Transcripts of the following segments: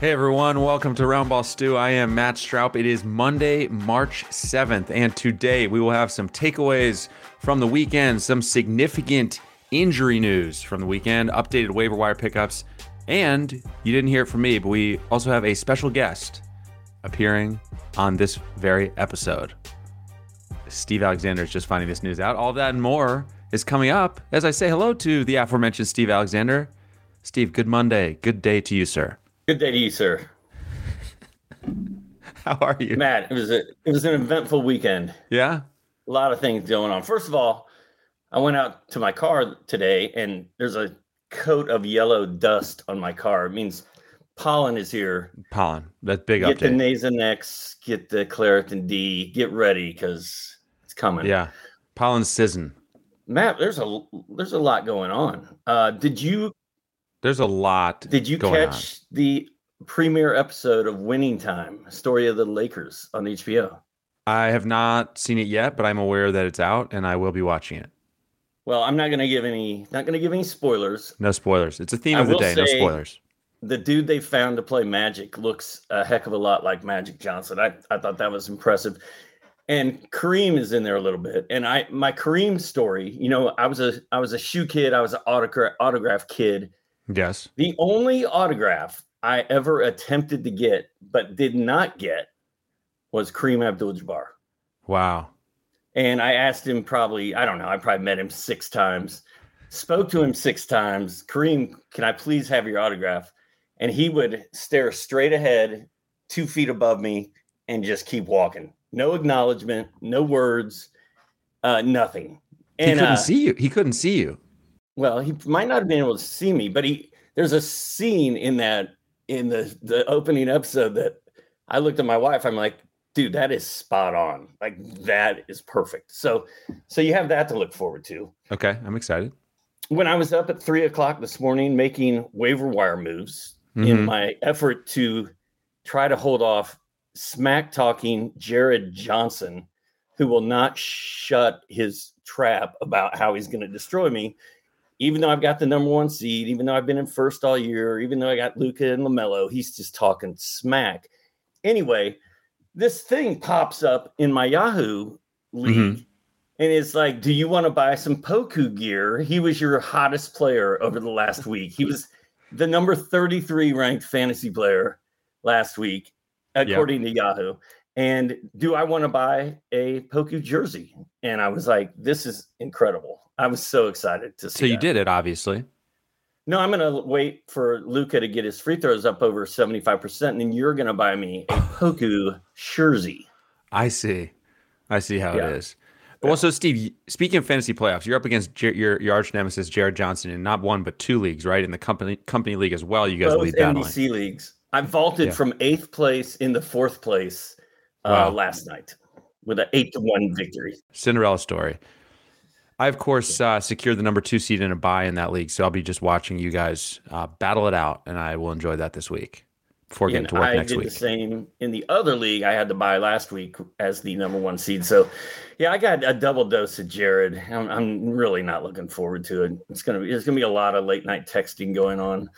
Hey everyone, welcome to Roundball Stew. I am Matt Straub. It is Monday, March 7th, and today we will have some takeaways from the weekend, some significant injury news from the weekend, updated waiver wire pickups, and you didn't hear it from me, but we also have a special guest appearing on this very episode. Steve Alexander is just finding this news out. All that and more is coming up as I say hello to the aforementioned Steve Alexander. Steve, good Monday. Good day to you, sir. Good day to you, sir. How are you? Matt, it was a it was an eventful weekend. Yeah? A lot of things going on. First of all, I went out to my car today and there's a coat of yellow dust on my car. It means pollen is here. Pollen. That big get update. Get the Nasonex, get the Claritin D, get ready because it's coming. Yeah. Pollen sizzing. Matt, there's a there's a lot going on. Uh, did you There's a lot. did you catch the premiere episode of Winning Time, Story of the Lakers on HBO? I have not seen it yet, but I'm aware that it's out and I will be watching it. Well, I'm not going to give any not going to give any spoilers. No spoilers. It's a theme I of the day. no spoilers. The dude they found to play Magic looks a heck of a lot like Magic Johnson. I, I thought that was impressive. And Kareem is in there a little bit. And I my Kareem story, you know, I was a I was a shoe kid, I was an autograph autograph kid. Yes. The only autograph I ever attempted to get but did not get was Kareem Abdul-Jabbar. Wow. And I asked him probably, I don't know, I probably met him six times, spoke to him six times. Kareem, can I please have your autograph? And he would stare straight ahead, two feet above me, and just keep walking. No acknowledgement, no words, uh, nothing. he couldn't uh, see you. He couldn't see you. Well, he might not have been able to see me, but he there's a scene in that in the the opening episode that I looked at my wife. I'm like, dude, that is spot on. Like that is perfect. So so you have that to look forward to. Okay. I'm excited. When I was up at three o'clock this morning making waiver wire moves in Mhm. my effort to try to hold off smack talking Jared Johnson, who will not shut his trap about how he's going to destroy me. Even though I've got the number one seed, even though I've been in first all year, even though I got Luka and LaMelo, he's just talking smack. Anyway, this thing pops up in my Yahoo league, Mhm. and it's like, "Do you want to buy some Poku gear?" He was your hottest player over the last week. He was the number 33 ranked fantasy player last week, according to Yahoo. And do I want to buy a Poku jersey? And I was like, this is incredible. I was so excited to see. So you that. did it, obviously. No, I'm going to wait for Luka to get his free throws up over 75%, and then you're going to buy me a Poku jersey. I see. I see how Yeah. it is. Well, so Steve, speaking of fantasy playoffs, you're up against Jer- your your arch nemesis Jared Johnson in not one but two leagues, right? In the company company league as well. You guys Both lead battling. NBC leagues. I vaulted Yeah. from eighth place into fourth place uh, Wow. last night with an eight to one victory. Cinderella story. I of course uh, secured the number two seed in a buy in that league, so I'll be just watching you guys uh, battle it out, and I will enjoy that this week before getting And to work I next did week. the same in the other league. I had to buy last week as the number one seed. So, yeah, I got a double dose of Jared. I'm, I'm really not looking forward to it. It's gonna be there's gonna be a lot of late night texting going on.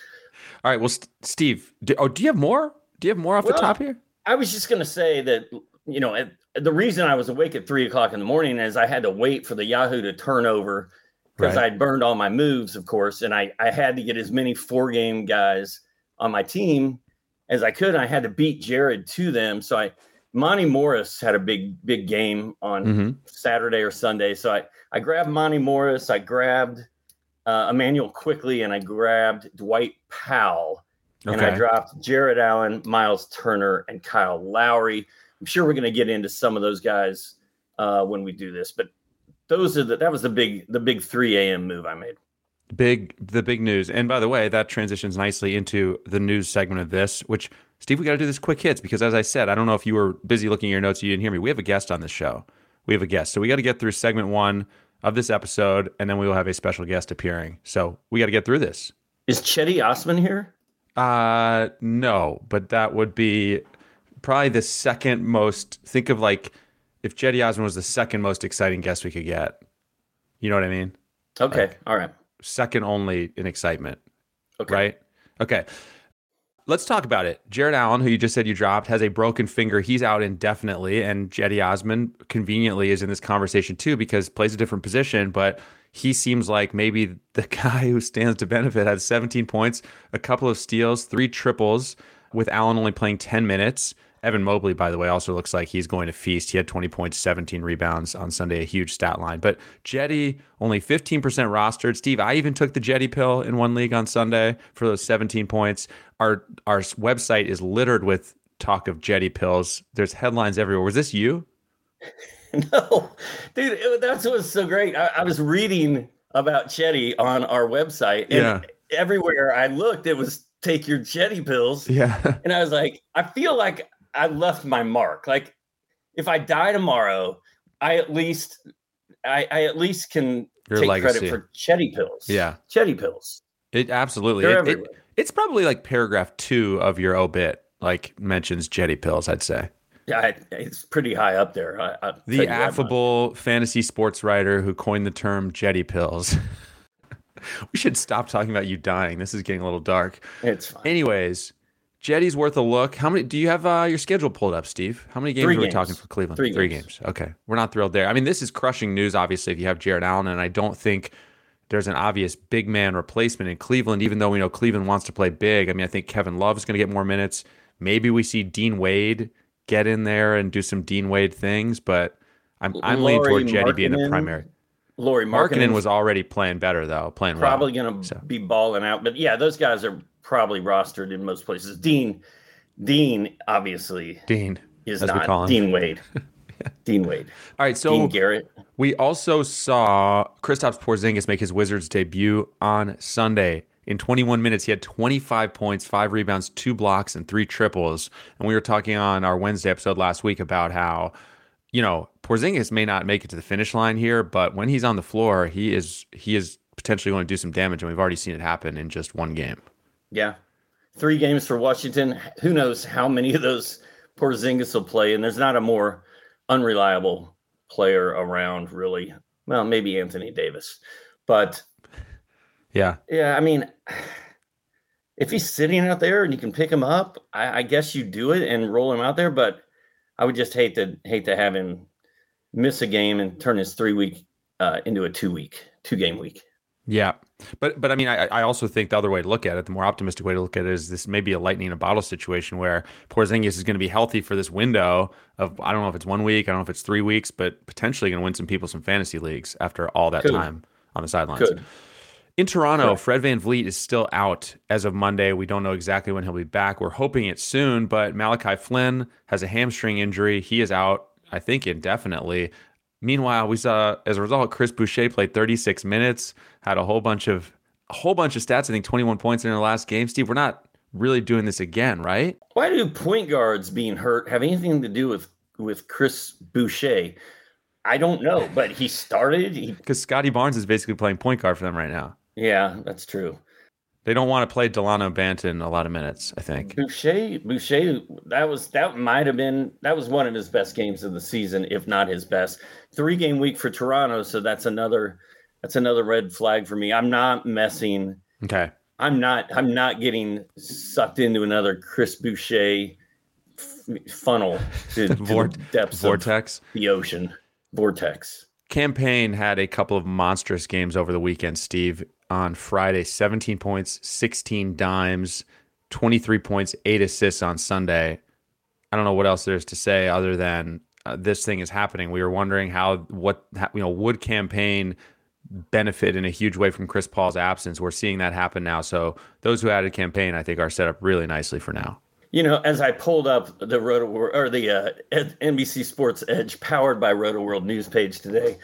All right, well, St- Steve, do, oh, do you have more? Do you have more off the top here? I was just gonna say that you know at, the reason I was awake at three o'clock in the morning is I had to wait for the Yahoo to turn over because Right. I'd burned all my moves, of course, and I I had to get as many four game guys on my team as I could. And I had to beat Jared to them, so I Monte Morris had a big big game on hmm Saturday or Sunday. So I, I grabbed Monte Morris, I grabbed uh, Immanuel Quickley, and I grabbed Dwight Powell. And I dropped Jarrett Allen, Miles Turner, and Kyle Lowry. I'm sure we're going to get into some of those guys uh, when we do this, but those are the that was the big the big 3 a.m. move I made. Big the big news. And by the way, that transitions nicely into the news segment of this, which Steve, we got to do this quick hits because as I said, I don't know if you were busy looking at your notes, you didn't hear me. We have a guest on this show. We have a guest. So we got to get through segment 1 of this episode and then we will have a special guest appearing. So we got to get through this. Is Cedi Osman here? Uh no, but that would be probably the second most think of like if Cedi Osman was the second most exciting guest we could get. You know what I mean? Okay. Like, All right. Second only in excitement. Okay. Right? Okay. Let's talk about it. Jarrett Allen, who you just said you dropped, has a broken finger. He's out indefinitely. And Cedi Osman conveniently is in this conversation too because plays a different position, but he seems like maybe the guy who stands to benefit had 17 points, a couple of steals, three triples, with Allen only playing 10 minutes. Evan Mobley, by the way, also looks like he's going to feast. He had 20 points, 17 rebounds on Sunday, a huge stat line. But Cedi, only 15% rostered. Steve, I even took the Cedi pill in one league on Sunday for those 17 points. Our our website is littered with talk of Cedi pills. There's headlines everywhere. Was this you? no, dude, it, that's what was so great. I, I, was reading about Cedi on our website, and yeah. everywhere I looked, it was take your Cedi pills. Yeah, and I was like, I feel like I left my mark. Like, if I die tomorrow, I at least, I, I at least can your take legacy. credit for Cedi pills. Yeah, Cedi pills. It absolutely. It. It, it's probably like paragraph two of your obit, like mentions Cedi pills. I'd say. Yeah, it's pretty high up there. I, I the affable fantasy sports writer who coined the term Cedi pills. we should stop talking about you dying. This is getting a little dark. It's fine. Anyways, Cedi's worth a look. How many do you have uh, your schedule pulled up, Steve? How many games Three are we games. talking for Cleveland? Three Three games. games. Okay. We're not thrilled there. I mean, this is crushing news, obviously, if you have Jarrett Allen, and I don't think there's an obvious big man replacement in Cleveland, even though we know Cleveland wants to play big. I mean, I think Kevin Love is going to get more minutes. Maybe we see Dean Wade get in there and do some Dean Wade things, but I'm I'm leaning toward Cedi being the primary. Lauri Markkanen was already playing better though, playing probably well. going to so. be balling out. But yeah, those guys are probably rostered in most places. Dean, Dean, obviously Dean. is as call not him. Dean Wade. Dean Wade. All right, so Dean Garrett. We also saw Kristaps Porzingis make his Wizards debut on Sunday. In 21 minutes, he had 25 points, five rebounds, two blocks, and three triples. And we were talking on our Wednesday episode last week about how, you know, Porzingis may not make it to the finish line here, but when he's on the floor, he is he is potentially going to do some damage, and we've already seen it happen in just one game. Yeah. Three games for Washington. Who knows how many of those Porzingis will play? And there's not a more unreliable player around, really. Well, maybe Anthony Davis. But Yeah, yeah, I mean, if he's sitting out there and you can pick him up, I, I guess you do it and roll him out there. But I would just hate to hate to have him miss a game and turn his three week uh, into a two week, two game week. Yeah, but but I mean, I, I also think the other way to look at it, the more optimistic way to look at it, is this may be a lightning in a bottle situation where Porzingis is going to be healthy for this window of I don't know if it's one week, I don't know if it's three weeks, but potentially going to win some people some fantasy leagues after all that Could. time on the sidelines. Good. In Toronto, Correct. Fred VanVleet is still out as of Monday. We don't know exactly when he'll be back. We're hoping it's soon, but Malachi Flynn has a hamstring injury. He is out, I think, indefinitely. Meanwhile, we saw as a result, Chris Boucher played 36 minutes, had a whole bunch of a whole bunch of stats. I think 21 points in the last game. Steve, we're not really doing this again, right? Why do point guards being hurt have anything to do with with Chris Boucher? I don't know, but he started. Because Scottie Barnes is basically playing point guard for them right now. yeah, that's true. They don't want to play Delano Banton a lot of minutes. I think. Boucher, Boucher, that was that might have been that was one of his best games of the season, if not his best. Three game week for Toronto, so that's another that's another red flag for me. I'm not messing. Okay. I'm not. I'm not getting sucked into another Chris Boucher f- funnel to, to the depths Vortex. of the ocean vortex. Cam Payne had a couple of monstrous games over the weekend, Steve. On Friday, 17 points, 16 dimes, 23 points, 8 assists on Sunday. I don't know what else there's to say other than uh, this thing is happening. We were wondering how, what, how, you know, would Cam Payne benefit in a huge way from Chris Paul's absence? We're seeing that happen now. So those who added Cam Payne, I think, are set up really nicely for now. You know, as I pulled up the Roto or the uh, NBC Sports Edge powered by Rotoworld news page today,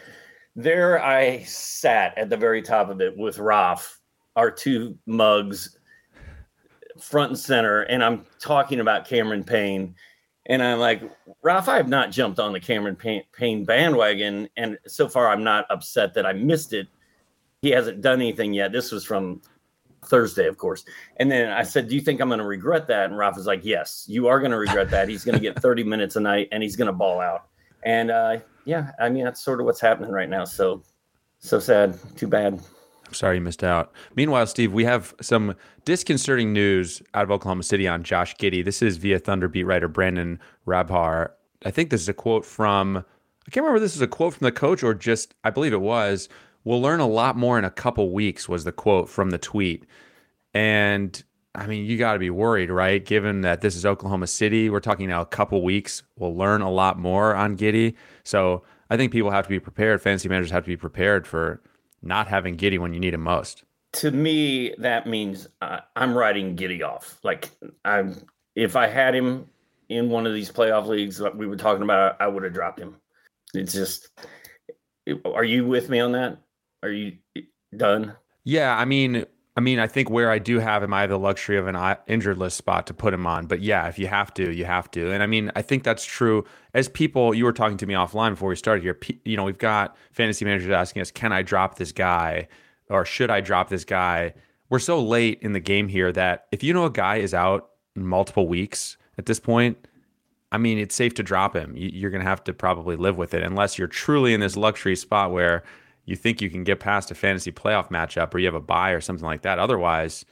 there I sat at the very top of it with Ralph, our two mugs, front and center, and I'm talking about Cameron Payne. And I'm like, Ralph, I have not jumped on the Cameron Payne bandwagon. And so far, I'm not upset that I missed it. He hasn't done anything yet. This was from Thursday, of course. And then I said, Do you think I'm going to regret that? And Ralph was like, Yes, you are going to regret that. He's going to get 30 minutes a night and he's going to ball out. And uh, yeah, I mean, that's sort of what's happening right now. So, so sad. Too bad. I'm sorry you missed out. Meanwhile, Steve, we have some disconcerting news out of Oklahoma City on Josh Giddey. This is via Thunder beat writer Brandon Rahbar. I think this is a quote from, I can't remember if this is a quote from the coach or just, I believe it was. We'll learn a lot more in a couple weeks, was the quote from the tweet. And I mean, you got to be worried, right? Given that this is Oklahoma City, we're talking now a couple weeks. We'll learn a lot more on Giddey. So I think people have to be prepared. Fantasy managers have to be prepared for not having Giddey when you need him most. To me, that means uh, I'm writing Giddey off. Like I'm, if I had him in one of these playoff leagues like we were talking about, I would have dropped him. It's just, are you with me on that? Are you done? Yeah, I mean, I mean, I think where I do have him, I have the luxury of an injured list spot to put him on. But yeah, if you have to, you have to. And I mean, I think that's true. As people, you were talking to me offline before we started here. You know, we've got fantasy managers asking us, "Can I drop this guy?" or "Should I drop this guy?" We're so late in the game here that if you know a guy is out multiple weeks at this point, I mean, it's safe to drop him. You're going to have to probably live with it, unless you're truly in this luxury spot where you think you can get past a fantasy playoff matchup or you have a buy or something like that. Otherwise,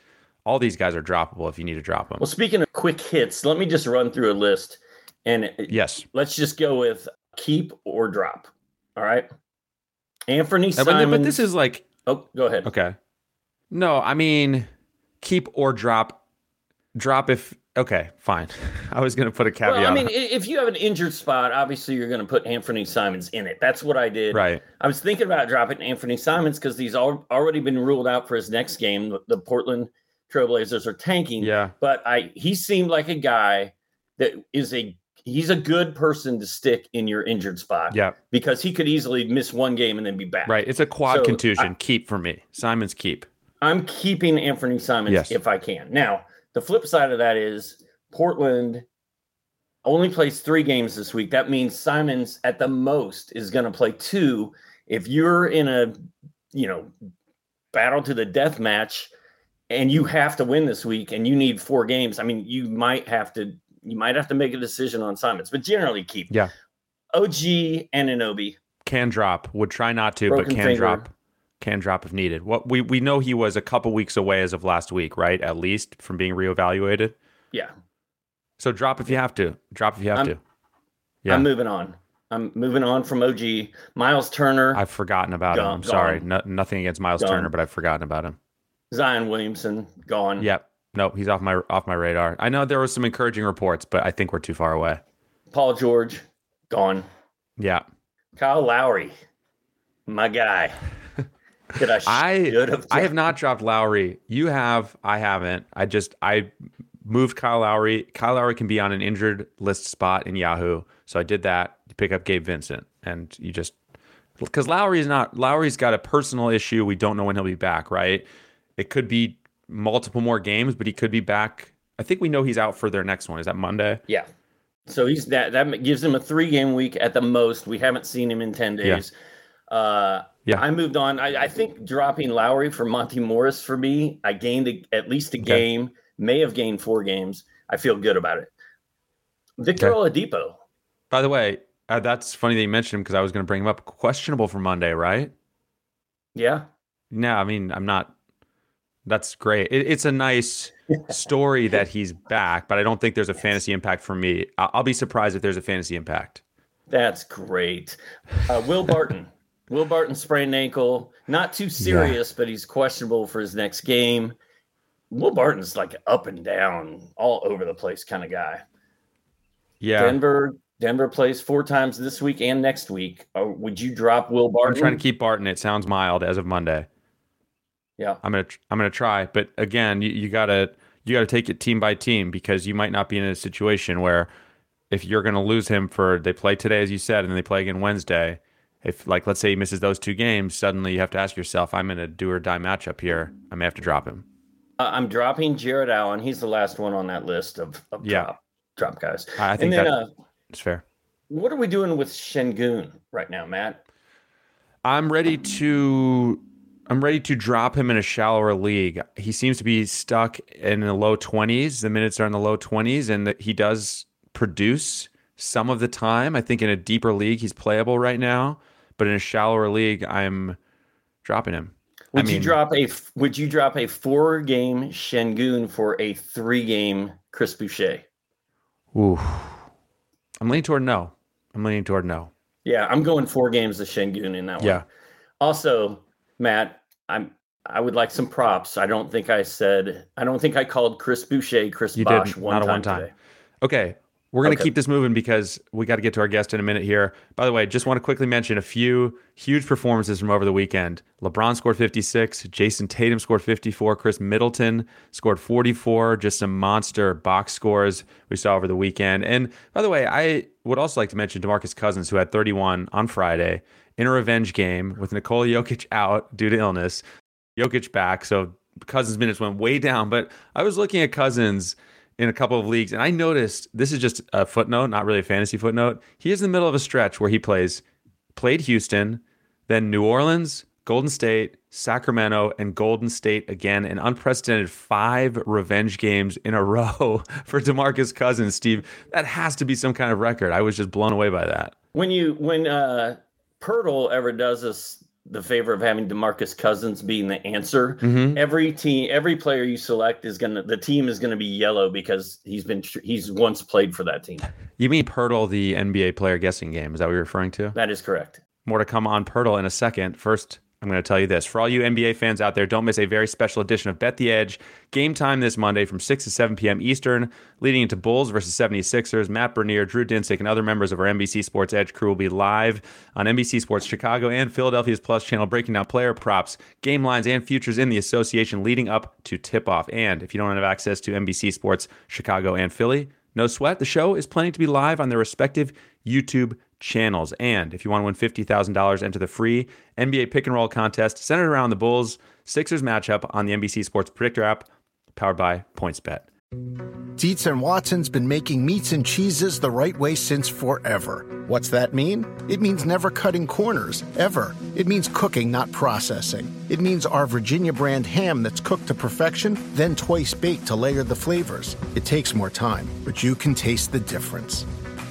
all these guys are droppable if you need to drop them. Well, speaking of quick hits, let me just run through a list and yes, let's just go with keep or drop. All right. Anthony Simons. But this is like Oh, go ahead. Okay. No, I mean keep or drop. Drop if Okay, fine. I was going to put a caveat. Well, I mean, if you have an injured spot, obviously you're going to put Anthony Simons in it. That's what I did. Right. I was thinking about dropping Anthony Simons because he's al- already been ruled out for his next game. The Portland Trailblazers are tanking. Yeah. But I, he seemed like a guy that is a he's a good person to stick in your injured spot. Yeah. Because he could easily miss one game and then be back. Right. It's a quad so contusion. I, keep for me. Simons keep. I'm keeping Anthony Simons yes. if I can. Now the flip side of that is Portland only plays three games this week. That means Simons at the most is going to play two. If you're in a, you know, battle to the death match and you have to win this week and you need four games, I mean, you might have to you might have to make a decision on Simons, but generally keep. Yeah. OG Anunoby can drop. Would try not to, Broken but can finger. drop can drop if needed. What we we know he was a couple weeks away as of last week, right? At least from being reevaluated. Yeah. So drop if you have to. Drop if you have I'm, to. Yeah. I'm moving on. I'm moving on from OG. Miles Turner. I've forgotten about gone, him. I'm gone. sorry. No, nothing against Miles gone. Turner, but I've forgotten about him. Zion Williamson gone. Yep. Nope. He's off my off my radar. I know there was some encouraging reports, but I think we're too far away. Paul George gone. Yeah. Kyle Lowry, my guy. That I I, have I have not dropped Lowry. You have. I haven't. I just I moved Kyle Lowry. Kyle Lowry can be on an injured list spot in Yahoo, so I did that. to pick up Gabe Vincent, and you just because Lowry's not Lowry's got a personal issue. We don't know when he'll be back. Right? It could be multiple more games, but he could be back. I think we know he's out for their next one. Is that Monday? Yeah. So he's that that gives him a three game week at the most. We haven't seen him in ten days. Yeah. Uh, yeah. I moved on. I, I, think dropping Lowry for Monte Morris for me, I gained a, at least a okay. game, may have gained four games. I feel good about it. Victor okay. Oladipo. By the way, uh, that's funny that you mentioned him because I was going to bring him up. Questionable for Monday, right? Yeah. No, I mean, I'm not. That's great. It, it's a nice story that he's back, but I don't think there's a fantasy impact for me. I'll, I'll be surprised if there's a fantasy impact. That's great. Uh, Will Barton. Will Barton sprained ankle, not too serious, yeah. but he's questionable for his next game. Will Barton's like up and down, all over the place kind of guy. Yeah. Denver, Denver plays four times this week and next week. Uh, would you drop Will Barton? I'm trying to keep Barton. It sounds mild as of Monday. Yeah. I'm gonna I'm gonna try, but again, you, you gotta you gotta take it team by team because you might not be in a situation where if you're gonna lose him for they play today as you said and they play again Wednesday if like let's say he misses those two games, suddenly you have to ask yourself, I'm in a do or die matchup here. I may have to drop him. Uh, I'm dropping Jarrett Allen. He's the last one on that list of, of Yeah. drop drop guys. I think and then, uh, It's fair. what are we doing with Sengun right now, Matt? I'm ready to I'm ready to drop him in a shallower league. He seems to be stuck in the low 20s. The minutes are in the low 20s and that he does produce some of the time. I think in a deeper league he's playable right now, but in a shallower league I'm dropping him. I Would you drop a Would you drop a four game Sengun for a three game Chris Boucher? Ooh. I'm leaning toward no. I'm leaning toward no. Yeah, I'm going four games of Sengun in that one. Yeah. Also, Matt, I'm I would like some props. I don't think I said I don't think I called Chris Boucher Chris You Bosch didn't. one Not time. One time. today. Okay. We're going to Okay. keep this moving because we got to get to our guest in a minute here. By the way, just want to quickly mention a few huge performances from over the weekend. LeBron scored 56, Jayson Tatum scored 54, Khris Middleton scored 44, just some monster box scores we saw over the weekend. And by the way, I would also like to mention DeMarcus Cousins who had 31 on Friday in a revenge game with Nikola Jokic out due to illness. Jokic back, so Cousins minutes went way down, but I was looking at Cousins in a couple of leagues, and I noticed this is just a footnote, not really a fantasy footnote. He is in the middle of a stretch where he plays, played Houston, then New Orleans, Golden State, Sacramento, and Golden State again. An unprecedented five revenge games in a row for Demarcus Cousins. Steve, that has to be some kind of record. I was just blown away by that. When you when uh Poeltl ever does us the favor of having DeMarcus Cousins being the answer, Mm-hmm. every team every player you select is gonna the team is gonna be yellow because he's been he's once played for that team. You mean Poeltl, the NBA player guessing game? Is that what you're referring to? That is correct. More to come on Poeltl in a second. First, I'm going to tell you this. For all you NBA fans out there, don't miss a very special edition of Bet the Edge. Game time this Monday from 6 to 7 p.m. Eastern, leading into Bulls versus 76ers. Matt Bernier, Drew Dinsick, and other members of our NBC Sports Edge crew will be live on NBC Sports Chicago and Philadelphia's Plus channel, breaking down player props, game lines, and futures in the association leading up to tip off. And if you don't have access to NBC Sports Chicago and Philly, no sweat. The show is planning to be live on their respective YouTube channels. And if you want to win $50,000, enter the free NBA pick and roll contest centered around the Bulls Sixers matchup on the NBC Sports Predictor app, powered by PointsBet. Dietz and Watson's been making meats and cheeses the right way since forever. What's that mean? It means never cutting corners, ever. It means cooking, not processing. It means our Virginia brand ham that's cooked to perfection, then twice baked to layer the flavors. It takes more time, but you can taste the difference.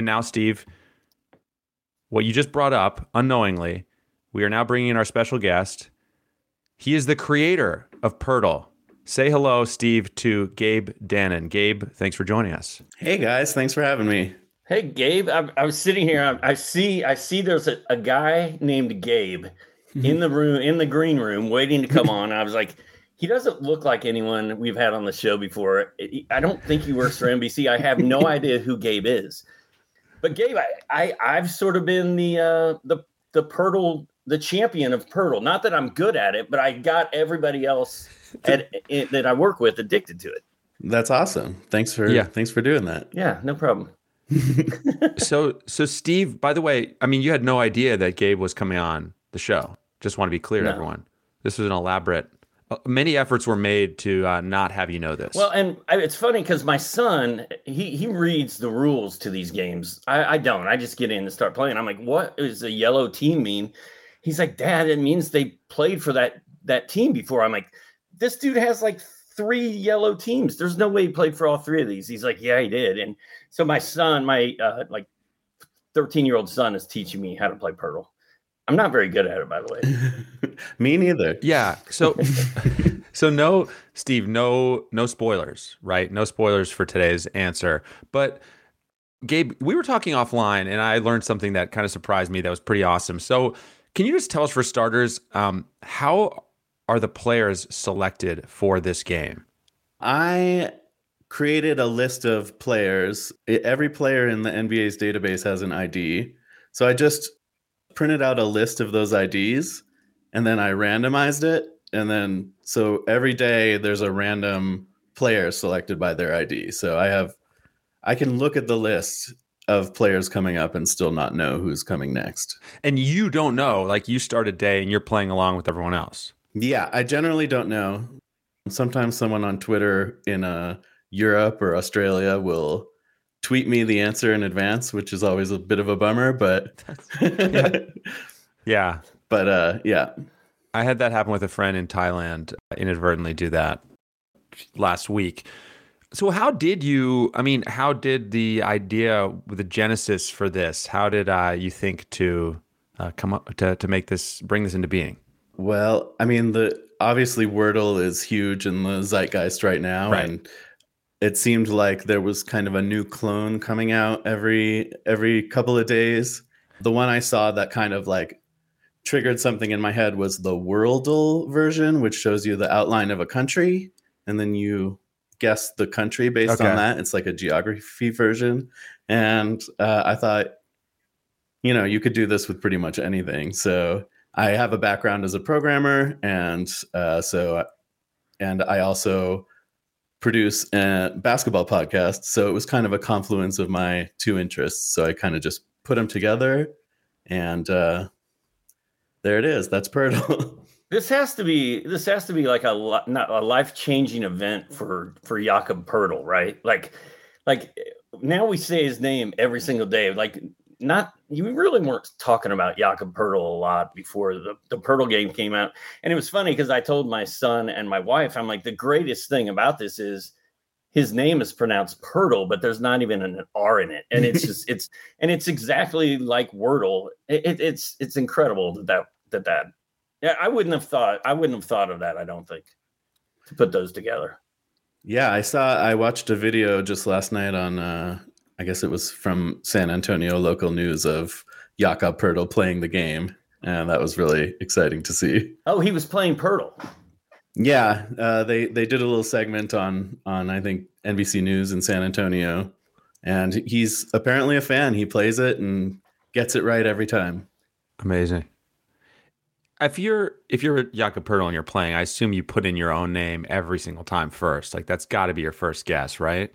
And now, Steve, what you just brought up unknowingly, we are now bringing in our special guest. He is the creator of Poeltl. Say hello, Steve, to Gabe Danon. Gabe, thanks for joining us. Hey guys, thanks for having me. Hey Gabe, I, I was sitting here. I, I see, I see. There's a, a guy named Gabe mm-hmm. in the room, in the green room, waiting to come on. I was like, he doesn't look like anyone we've had on the show before. I- I don't think he works for NBC. I have no idea who Gabe is. But Gabe, I, I I've sort of been the uh, the the Poeltl, the champion of Poeltl. Not that I'm good at it, but I got everybody else at, it, that I work with addicted to it. That's awesome. Thanks for Yeah. thanks for doing that. Yeah, no problem. so, so Steve, by the way, I mean, you had no idea that Gabe was coming on the show. Just want to be clear No. everyone. This was an elaborate many efforts were made to uh, not have you know this. Well, and it's funny because my son he he reads the rules to these games. I, I don't. I just get in and start playing. I'm like, what does a yellow team mean? He's like, Dad, it means they played for that that team before. I'm like, this dude has like three yellow teams. There's no way he played for all three of these. He's like, yeah, he did. And so my son, my uh, like 13 year old son, is teaching me how to play Poeltl. I'm not very good at it, by the way. Me neither. Yeah. So, so no, Steve, no, no spoilers, right? No spoilers for today's answer. But Gabe, we were talking offline, and I learned something that kind of surprised me. That was pretty awesome. So, can you just tell us, for starters, um, how are the players selected for this game? I created a list of players. Every player in the NBA's database has an ID. So I just printed out a list of those IDs and then I randomized it. And then so every day there's a random player selected by their ID. So I have, I can look at the list of players coming up and still not know who's coming next. And you don't know, like you start a day and you're playing along with everyone else. Yeah, I generally don't know. Sometimes someone on Twitter in uh, Europe or Australia will tweet me the answer in advance, which is always a bit of a bummer, but yeah. yeah. But uh yeah. I had that happen with a friend in Thailand, inadvertently do that last week. So how did you I mean, how did the idea the genesis for this? How did uh, you think to uh, come up to to make this bring this into being? Well, I mean, the obviously Wordle is huge in the zeitgeist right now right. and it seemed like there was kind of a new clone coming out every every couple of days. The one I saw that kind of like triggered something in my head was the Worldle version, which shows you the outline of a country, and then you guess the country based Okay. on that. It's like a geography version, and uh, I thought, you know, you could do this with pretty much anything. So I have a background as a programmer, and uh, so and I also produce a basketball podcast. So it was kind of a confluence of my two interests. So I kind of just put them together, and uh, there it is. That's Poeltl. This has to be this has to be like a not a life changing event for for Jakob Poeltl, right? Like, like now we say his name every single day. Like, not you really weren't talking about Jakob Poeltl a lot before the the Poeltl game came out, and it was funny because I told my son and my wife, I'm like, the greatest thing about this is his name is pronounced Pertl, but there's not even an R in it, and it's just it's and it's exactly like Wordle. It, it, it's it's incredible that that that that yeah, I wouldn't have thought. I wouldn't have thought of that. I don't think to put those together. yeah, I saw. I watched a video just last night on. Uh, I guess it was from San Antonio local news of Jakob Poeltl playing the game, and that was really exciting to see. Oh, he was playing Poeltl. Yeah, uh, they they did a little segment on on I think NBC News in San Antonio, and he's apparently a fan. He plays it and gets it right every time. Amazing. If you're if you're Jakob Poeltl and you're playing, I assume you put in your own name every single time first. Like that's got to be your first guess, right?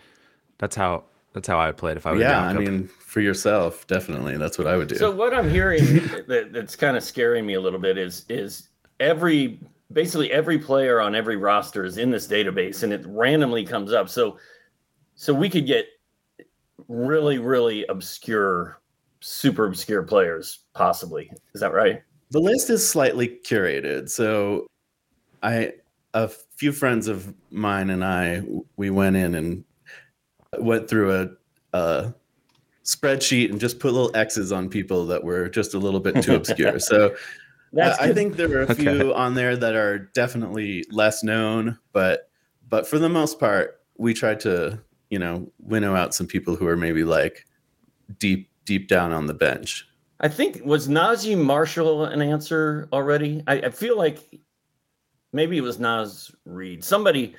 That's how that's how I would play it if I was yeah, I mean, for yourself, definitely. That's what I would do. So what I'm hearing that, that's kind of scaring me a little bit is is every basically every player on every roster is in this database and it randomly comes up. So so we could get really really obscure super obscure players possibly. Is that right? the list is slightly curated. So I a few friends of mine and I we went in and went through a, a spreadsheet and just put little X's on people that were just a little bit too obscure. So That's Uh, I think there are a Okay. few on there that are definitely less known, but but for the most part, we tried to you know winnow out some people who are maybe like deep deep down on the bench. I think was Naji Marshall an answer already? I, I feel like maybe it was Naz Reid. Somebody,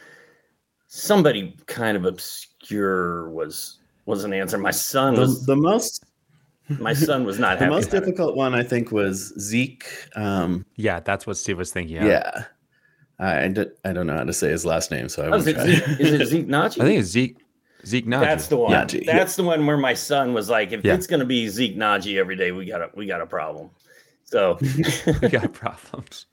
somebody kind of obscure was was an answer. My son The, was the most my son was not the happy. most about it. difficult one I think was Zeke. Um, yeah, that's what Steve was thinking. yeah, I I, d- I don't know how to say his last name, so I Oh, won't is, it try. Zeke, is it Zeke Nnaji? I think it's Zeke Zeke Nnaji. that's the one. Nnaji, yeah. That's the one where my son was like, if Yeah. it's going to be Zeke Nnaji every day, we got a we got a problem. So we got problems.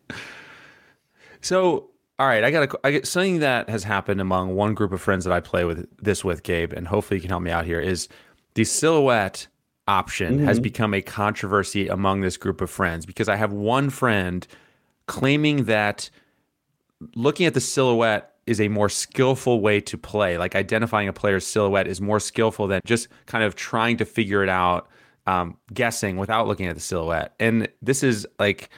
So All right, I got a, I get something that has happened among one group of friends that I play with this with Gabe, and hopefully you can help me out here. Is the silhouette option has become a controversy among this group of friends because I have one friend claiming that looking at the silhouette is a more skillful way to play. Like identifying a player's silhouette is more skillful than just kind of trying to figure it out, um, guessing without looking at the silhouette. And this is like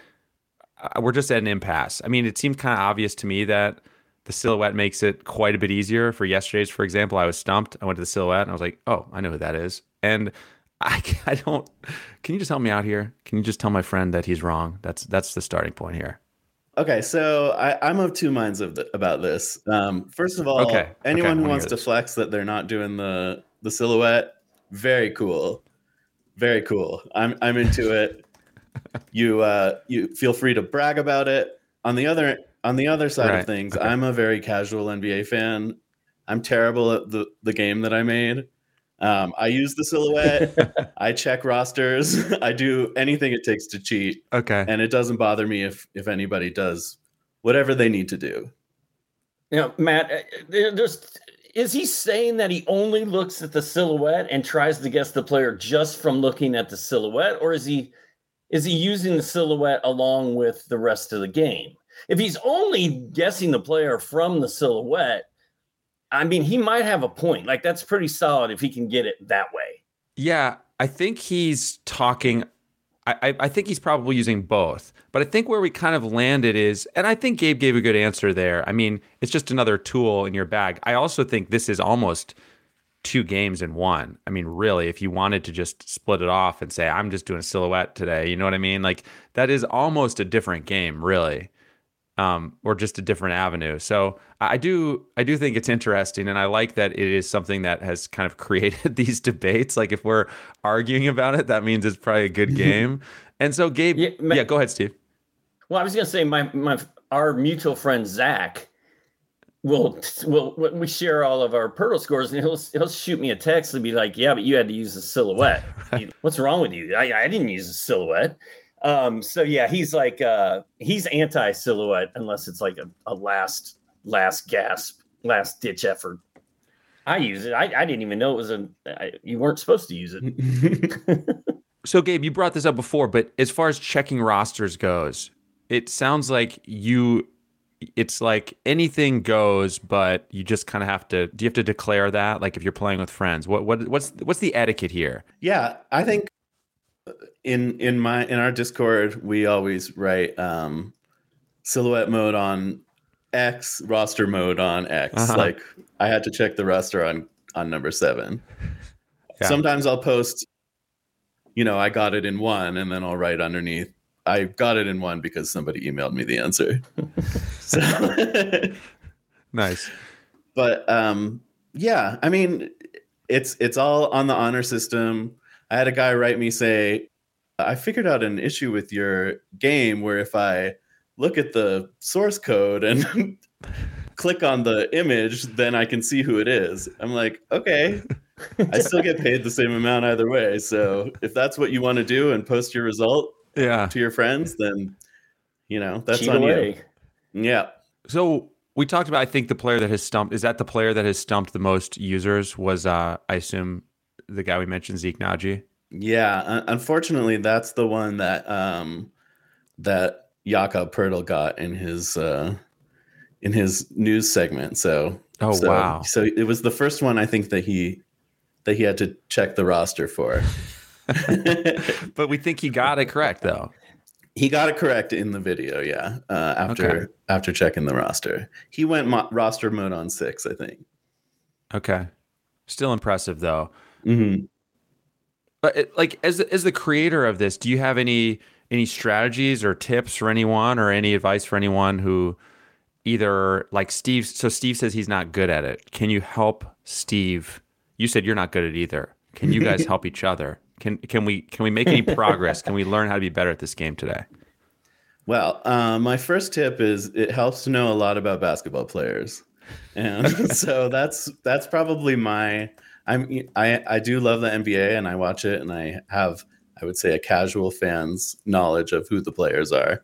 we're just at an impasse. I mean, it seemed kind of obvious to me that the silhouette makes it quite a bit easier. For yesterday's, for example, I was stumped. I went to the silhouette and I was like, oh, I know who that is. And I, I don't. Can you just help me out here? Can you just tell my friend that he's wrong? That's that's the starting point here. Okay, so I, I'm of two minds of the, about this. Um, first of all, Okay, anyone okay, who wants to flex that they're not doing the the silhouette, very cool, very cool. I'm I'm into it. You uh, you feel free to brag about it. On the other on the other side Right, of things, okay. I'm a very casual NBA fan. I'm terrible at the the game that I made. Um, I use the silhouette. I check rosters. I do anything it takes to cheat Okay. and it doesn't bother me if if anybody does whatever they need to do. You know, Matt, uh, there- there's is he saying that he only looks at the silhouette and tries to guess the player just from looking at the silhouette, or is he is he using the silhouette along with the rest of the game? If he's only guessing the player from the silhouette, I mean, he might have a point. Like that's pretty solid if he can get it that way. Yeah, I think he's talking. I, I- think he's probably using both, but I think where we kind of landed is, and I think Gabe gave a good answer there. I mean, it's just another tool in your bag. I also think this is almost two games in one. I mean, really, if you wanted to just split it off and say, I'm just doing a silhouette today, you know what I mean? Like, that is almost a different game, really. Um, or just a different avenue. So I do I do think it's interesting and I like that it is something that has kind of created these debates. Like if we're arguing about it, that means it's probably a good game. and so Gabe, Yeah, yeah, go ahead, Steve. Well, I was gonna say my my our mutual friend Zach will when we share all of our Poeltl scores, and he'll he'll shoot me a text and be like, "Yeah, but you had to use a silhouette. What's wrong with you? I, I didn't use a silhouette." Um, so yeah, he's like uh, he's anti silhouette unless it's like a, a last last gasp, last ditch effort. I use it. I, I didn't even know it was a. I, you weren't supposed to use it. So Gabe, you brought this up before, but as far as checking rosters goes, it sounds like you it's like anything goes, but you just kind of have to do you have to declare that like if you're playing with friends? What what what's what's the etiquette here? Yeah, I think in in my in our Discord we always write um silhouette mode on X, roster mode on X. Uh-huh. Like I had to check the roster on on number 7. Yeah. Sometimes I'll post you know, I got it in one and then I'll write underneath I got it in one because somebody emailed me the answer. so Nice. but um yeah i mean it's it's all on the honor system i had a guy write me say i figured out an issue with your game where if i look at the source code and click on the image then i can see who it is i'm like okay i still get paid the same amount either way so if that's what you want to do and post your result Yeah. to your friends then you know that's Cheat on away. you yeah So we talked about I think the player that has stumped is that the player that has stumped the most users was uh I assume the guy we mentioned Zeke Nnaji. Yeah, un- unfortunately, that's the one that um that Jakob Poeltl got in his uh in his news segment. So Oh, so, wow. So it was the first one I think that he that he had to check the roster for. but we think he got it correct though. he got it correct in the video, yeah. Uh, after Okay. after checking the roster, he went mo- roster mode on six, I think. Okay. Still impressive though. hmm But it, like as as the creator of this, do you have any any strategies or tips for anyone or any advice for anyone who either like Steve so Steve says he's not good at it. Can you help Steve? You said you're not good at either. Can you guys help each other? Can can we can we make any progress? Can we learn how to be better at this game today? Well, uh, my first tip is it helps to know a lot about basketball players, and so that's that's probably my. I'm I I do love the NBA and I watch it and I have I would say a casual fan's knowledge of who the players are.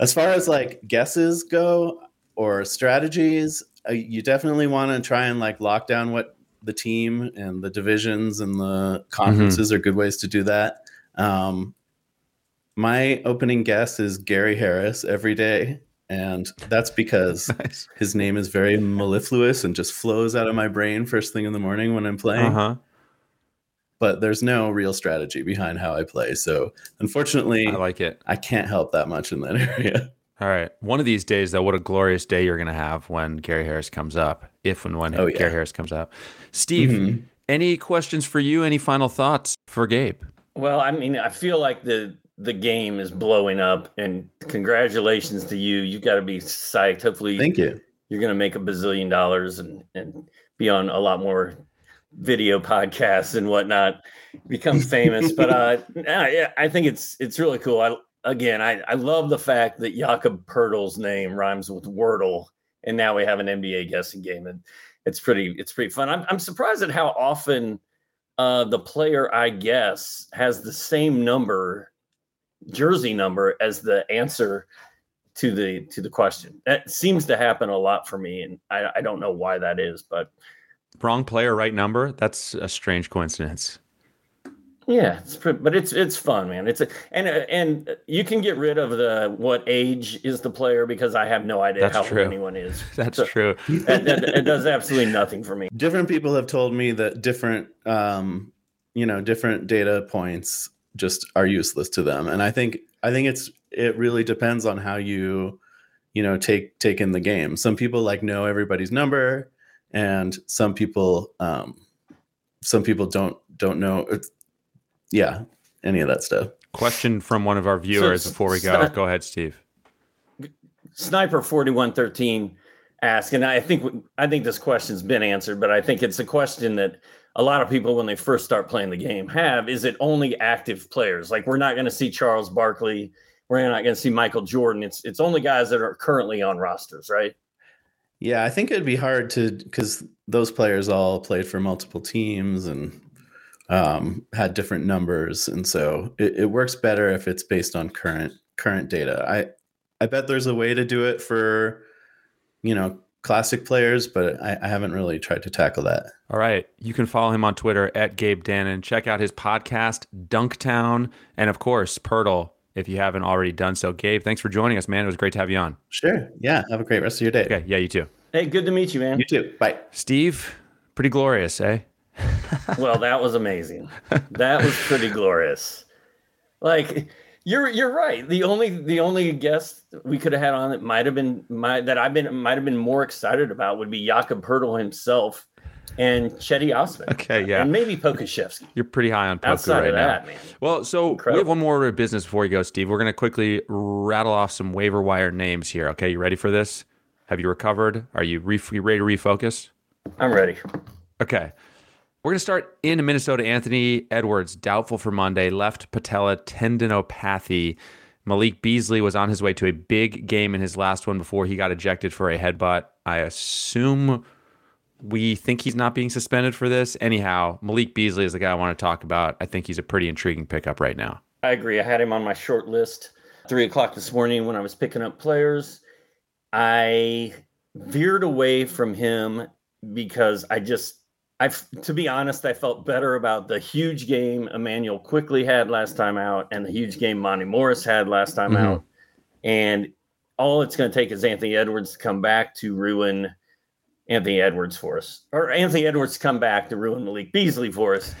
As far as like guesses go, or strategies, uh, you definitely want to try and like lock down what the team and the divisions and the conferences mm-hmm. are good ways to do that. Um, my opening guess is Gary Harris every day. And that's because nice. his name is very mellifluous and just flows out of my brain first thing in the morning when I'm playing. Uh-huh. But there's no real strategy behind how I play. So unfortunately, I like it. I can't help that much in that area. All right. One of these days, though, what a glorious day you're going to have when Gary Harris comes up, if and when oh, Gary. Harris comes out. Steve, mm-hmm. any questions for you? Any final thoughts for Gabe? Well, I mean, I feel like the the game is blowing up, and congratulations to you. You got to be psyched. Hopefully, thank you. You're going to make a bazillion dollars and and be on a lot more video podcasts and whatnot. Become famous, but uh, yeah, I think it's it's really cool. I again, I, I love the fact that Jakob Poeltl's name rhymes with Wordle, and now we have an NBA guessing game, and it's pretty it's pretty fun. I'm I'm surprised at how often uh, the player I guess has the same number, jersey number, as the answer to the to the question. That seems to happen a lot for me, and I, I don't know why that is, but wrong player, right number. That's a strange coincidence. Yeah, it's pretty, but it's it's fun, man. It's a, and uh, and you can get rid of the what age is the player because I have no idea That's how true. anyone is. That's so true. it does absolutely nothing for me. Different people have told me that different, um, you know, different data points just are useless to them, and I think I think it's it really depends on how you, you know, take take in the game. Some people like know everybody's number, and some people, um, some people don't don't know. It's, yeah, any of that stuff. Question from one of our viewers so, before we go. go ahead, Steve. Sniper forty one thirteen ask, and I think I think this question's been answered, but I think it's a question that a lot of people when they first start playing the game have: is it only active players? Like we're not going to see Charles Barkley, we're not going to see Michael Jordan. It's it's only guys that are currently on rosters, right? Yeah, I think it'd be hard to because those players all played for multiple teams and um, had different numbers, and so it, it works better if it's based on current current data. I I bet there's a way to do it for you know classic players, but I, I, haven't really tried to tackle that. All right. You can follow him on Twitter at Gabe Danon. Check out his podcast, Dunktown, and of course, Poeltl, if you haven't already done so. Gabe, thanks for joining us, man. It was great to have you on. Sure. Yeah. Have a great rest of your day. Okay. Yeah, you too. Hey, good to meet you, man. You too. Bye. Steve, pretty glorious, eh? Well, that was amazing. That was pretty glorious. Like you're you're right. The only the only guest we could have had on that might have been my that I've been might have been more excited about would be Jakob Poeltl himself and Cedi Osman. Okay, yeah, and maybe Pokusevski. You're pretty high on Poku Outside right of that, now. man. Well, so Incredible. we have one more order of business before we go, Steve. We're going to quickly rattle off some waiver wire names here. Okay, you ready for this? Have you recovered? Are you, re- you ready to refocus? I'm ready. Okay. We're going to start in Minnesota. Anthony Edwards, doubtful for Monday, left patella tendinopathy. Malik Beasley was on his way to a big game in his last one before he got ejected for a headbutt. I assume we think he's not being suspended for this. Anyhow, Malik Beasley is the guy I want to talk about. I think he's a pretty intriguing pickup right now. I agree. I had him on my short list three o'clock this morning when I was picking up players. I veered away from him because I just I, to be honest, I felt better about the huge game Immanuel Quickley had last time out, and the huge game Monte Morris had last time mm-hmm. out. And all it's going to take is Anthony Edwards to come back to ruin Anthony Edwards for us, or Anthony Edwards to come back to ruin Malik Beasley for us.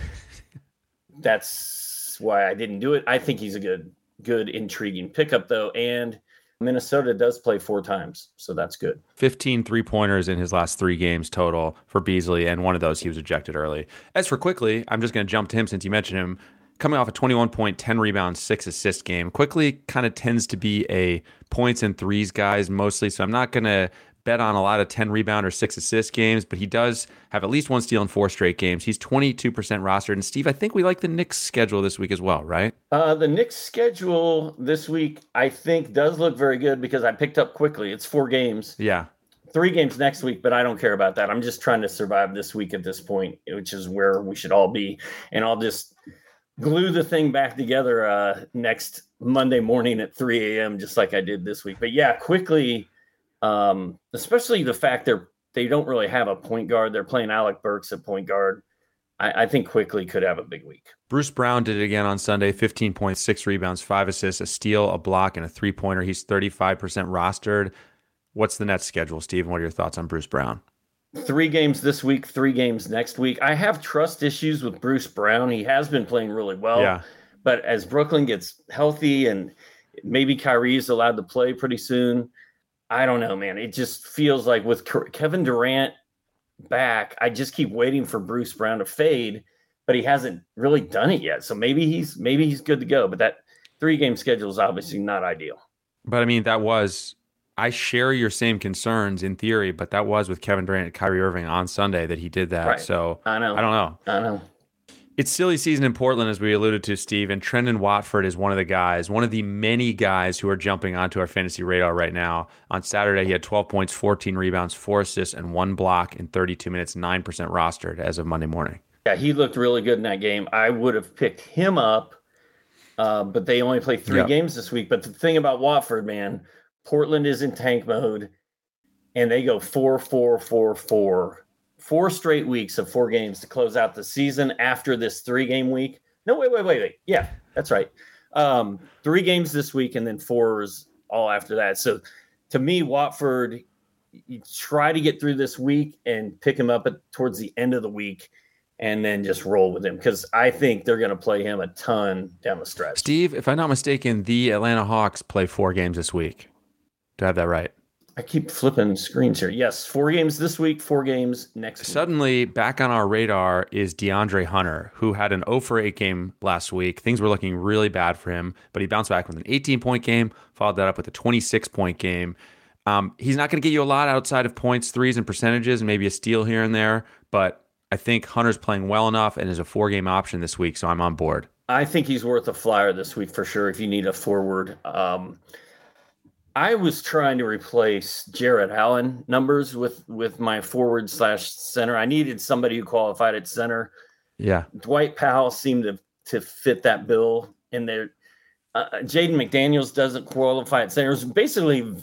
That's why I didn't do it. I think he's a good, good, intriguing pickup though, and Minnesota does play four times, so that's good. 15 three pointers in his last three games total for Beasley, and one of those he was ejected early. As for Quickley, I'm just going to jump to him since you mentioned him. Coming off a 21 point, 10 rebound, six assist game, Quickley kind of tends to be a points and threes guys mostly. So I'm not going to bet on a lot of 10 rebound or six assist games, but he does have at least one steal in four straight games. He's 22% rostered. And Steve, I think we like the Knicks schedule this week as well, right? Uh, the Knicks schedule this week, I think, does look very good because I picked up Quickley. It's four games. Yeah. Three games next week, but I don't care about that. I'm just trying to survive this week at this point, which is where we should all be. And I'll just glue the thing back together uh, next Monday morning at 3 a.m., just like I did this week. But yeah, Quickley Um, especially the fact they're they don't really have a point guard. They're playing Alec Burks at point guard. I, I think Quickley could have a big week. Bruce Brown did it again on Sunday 15 points, six rebounds, five assists, a steal, a block, and a three pointer. He's 35% rostered. What's the net schedule, Steve? What are your thoughts on Bruce Brown? Three games this week, three games next week. I have trust issues with Bruce Brown. He has been playing really well. Yeah. But as Brooklyn gets healthy and maybe Kyrie's allowed to play pretty soon, I don't know, man. It just feels like with Kevin Durant back, I just keep waiting for Bruce Brown to fade, but he hasn't really done it yet. So maybe he's maybe he's good to go. But that three game schedule is obviously not ideal. But I mean, that was I share your same concerns in theory, but that was with Kevin Durant and Kyrie Irving on Sunday that he did that. Right. So I know. I don't know. I know. It's silly season in Portland, as we alluded to, Steve. And Trendon Watford is one of the guys, one of the many guys who are jumping onto our fantasy radar right now. On Saturday, he had 12 points, 14 rebounds, four assists, and one block in 32 minutes, 9% rostered as of Monday morning. Yeah, he looked really good in that game. I would have picked him up, uh, but they only play three Yep. games this week. But the thing about Watford, man, Portland is in tank mode, and they go four, four, four, four, four straight weeks of four games to close out the season after this three game week. No, wait, wait, wait, wait. Yeah, that's right. Um, three games this week, and then fours all after that. So, to me, Watford, you try to get through this week and pick him up at, towards the end of the week and then just roll with him because I think they're going to play him a ton down the stretch. Steve, if I'm not mistaken, the Atlanta Hawks play four games this week. Do I have that right? I keep flipping screens here. Yes, four games this week, four games next week. Suddenly, back on our radar is DeAndre Hunter, who had an 0 for 8 game last week. Things were looking really bad for him, but he bounced back with an 18 point game, followed that up with a 26 point game. Um, he's not going to get you a lot outside of points, threes, and percentages, and maybe a steal here and there, but I think Hunter's playing well enough and is a four game option this week, so I'm on board. I think he's worth a flyer this week for sure if you need a forward. Um, I was trying to replace Jarrett Allen numbers with with my forward slash center. I needed somebody who qualified at center. Yeah. Dwight Powell seemed to to fit that bill in there. Uh, Jaden McDaniels doesn't qualify at center. It was basically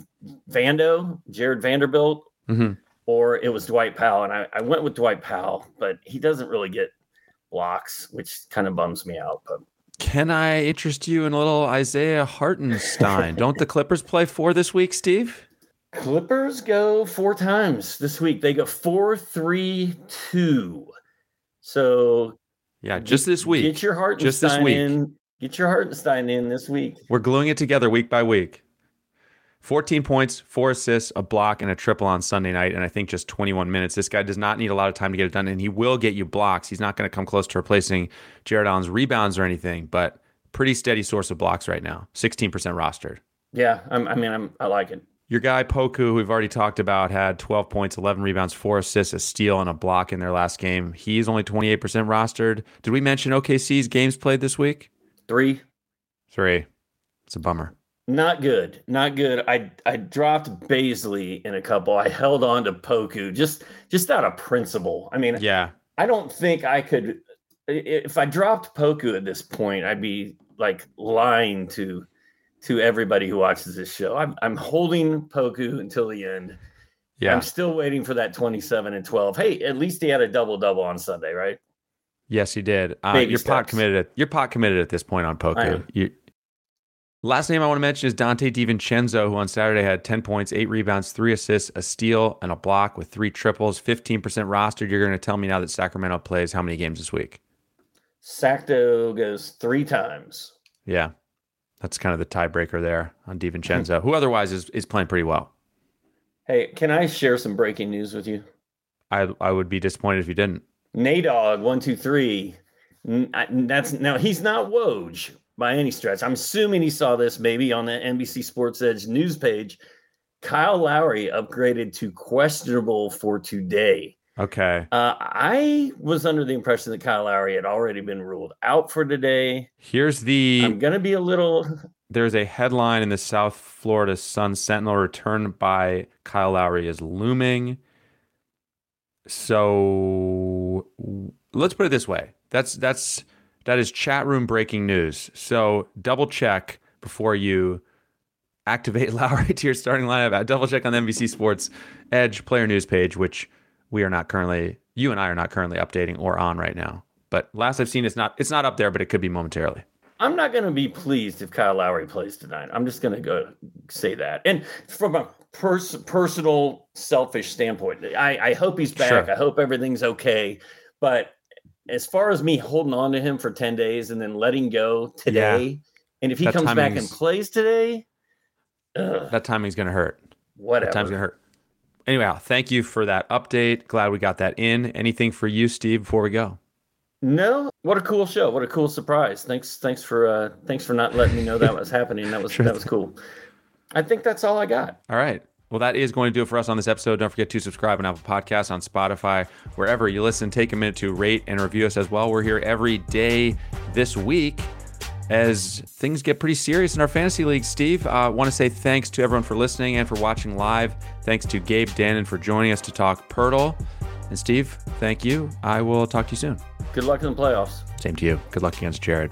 Vando, Jared Vanderbilt, hmm or it was Dwight Powell. And I, I went with Dwight Powell, but he doesn't really get blocks, which kind of bums me out. But Can I interest you in a little Isaiah Hartenstein? Don't the Clippers play four this week, Steve? Clippers go four times this week. They go four, three, two. So Yeah, just this week. get your Hartenstein Just this week. in. Get your Hartenstein in this week. We're gluing it together week by week. 14 points, four assists, a block, and a triple on Sunday night, and I think just 21 minutes. This guy does not need a lot of time to get it done, and he will get you blocks. He's not going to come close to replacing Jarrett Allen's rebounds or anything, but pretty steady source of blocks right now. 16% rostered. Yeah, I'm, I mean, I'm, I like it. Your guy Poku, who we've already talked about, had 12 points, 11 rebounds, four assists, a steal, and a block in their last game. He's only 28% rostered. Did we mention OKC's games played this week? Three, Three. It's a bummer. Not good, not good. I I dropped Beasley in a couple. I held on to Poku just just out of principle. I mean, Yeah. I don't think I could. If I dropped Poku at this point, I'd be like lying to to everybody who watches this show. I'm I'm holding Poku until the end. Yeah. I'm still waiting for that 27 and 12. Hey, at least he had a double double on Sunday, right? Yes, he did. Uh, you're pot committed. At, you're pot committed at this point on Poku. You, last name I want to mention is Dante DiVincenzo, who on Saturday had 10 points, eight rebounds, three assists, a steal, and a block with three triples. 15% rostered. You're going to tell me now that Sacramento plays how many games this week? Sacto goes three times. Yeah, that's kind of the tiebreaker there on DiVincenzo, who otherwise is, is playing pretty well. Hey, can I share some breaking news with you? I I would be disappointed if you didn't. Nadog one two three. That's now he's not Woj by any stretch. I'm assuming he saw this maybe on the NBC Sports Edge news page. Kyle Lowry upgraded to questionable for today. Okay. Uh, I was under the impression that Kyle Lowry had already been ruled out for today. Here's the I'm gonna be a little. there's a headline in the South Florida Sun Sentinel return by Kyle Lowry is looming. So let's put it this way. That's that's that is chat room breaking news. So double check before you activate Lowry to your starting lineup at double check on the NBC Sports Edge player news page, which we are not currently, you and I are not currently updating or on right now. But last I've seen, it's not it's not up there, but it could be momentarily. I'm not going to be pleased if Kyle Lowry plays tonight. I'm just going to go say that. And from a pers- personal, selfish standpoint, I, I hope he's back. Sure. I hope everything's okay. But as far as me holding on to him for 10 days and then letting go today, yeah. and if he that comes back and plays today, ugh, that timing's going to hurt. Whatever. That time's going to hurt. Anyway, thank you for that update. Glad we got that in. Anything for you, Steve, before we go? No, what a cool show! What a cool surprise! Thanks, thanks for uh, thanks for not letting me know that was happening. That was sure. that was cool. I think that's all I got. All right. Well, that is going to do it for us on this episode. Don't forget to subscribe on Apple Podcasts, on Spotify, wherever you listen. Take a minute to rate and review us as well. We're here every day this week as things get pretty serious in our fantasy league. Steve, I uh, want to say thanks to everyone for listening and for watching live. Thanks to Gabe Danon for joining us to talk Poeltl. And Steve, thank you. I will talk to you soon. Good luck in the playoffs. Same to you. Good luck against Jared.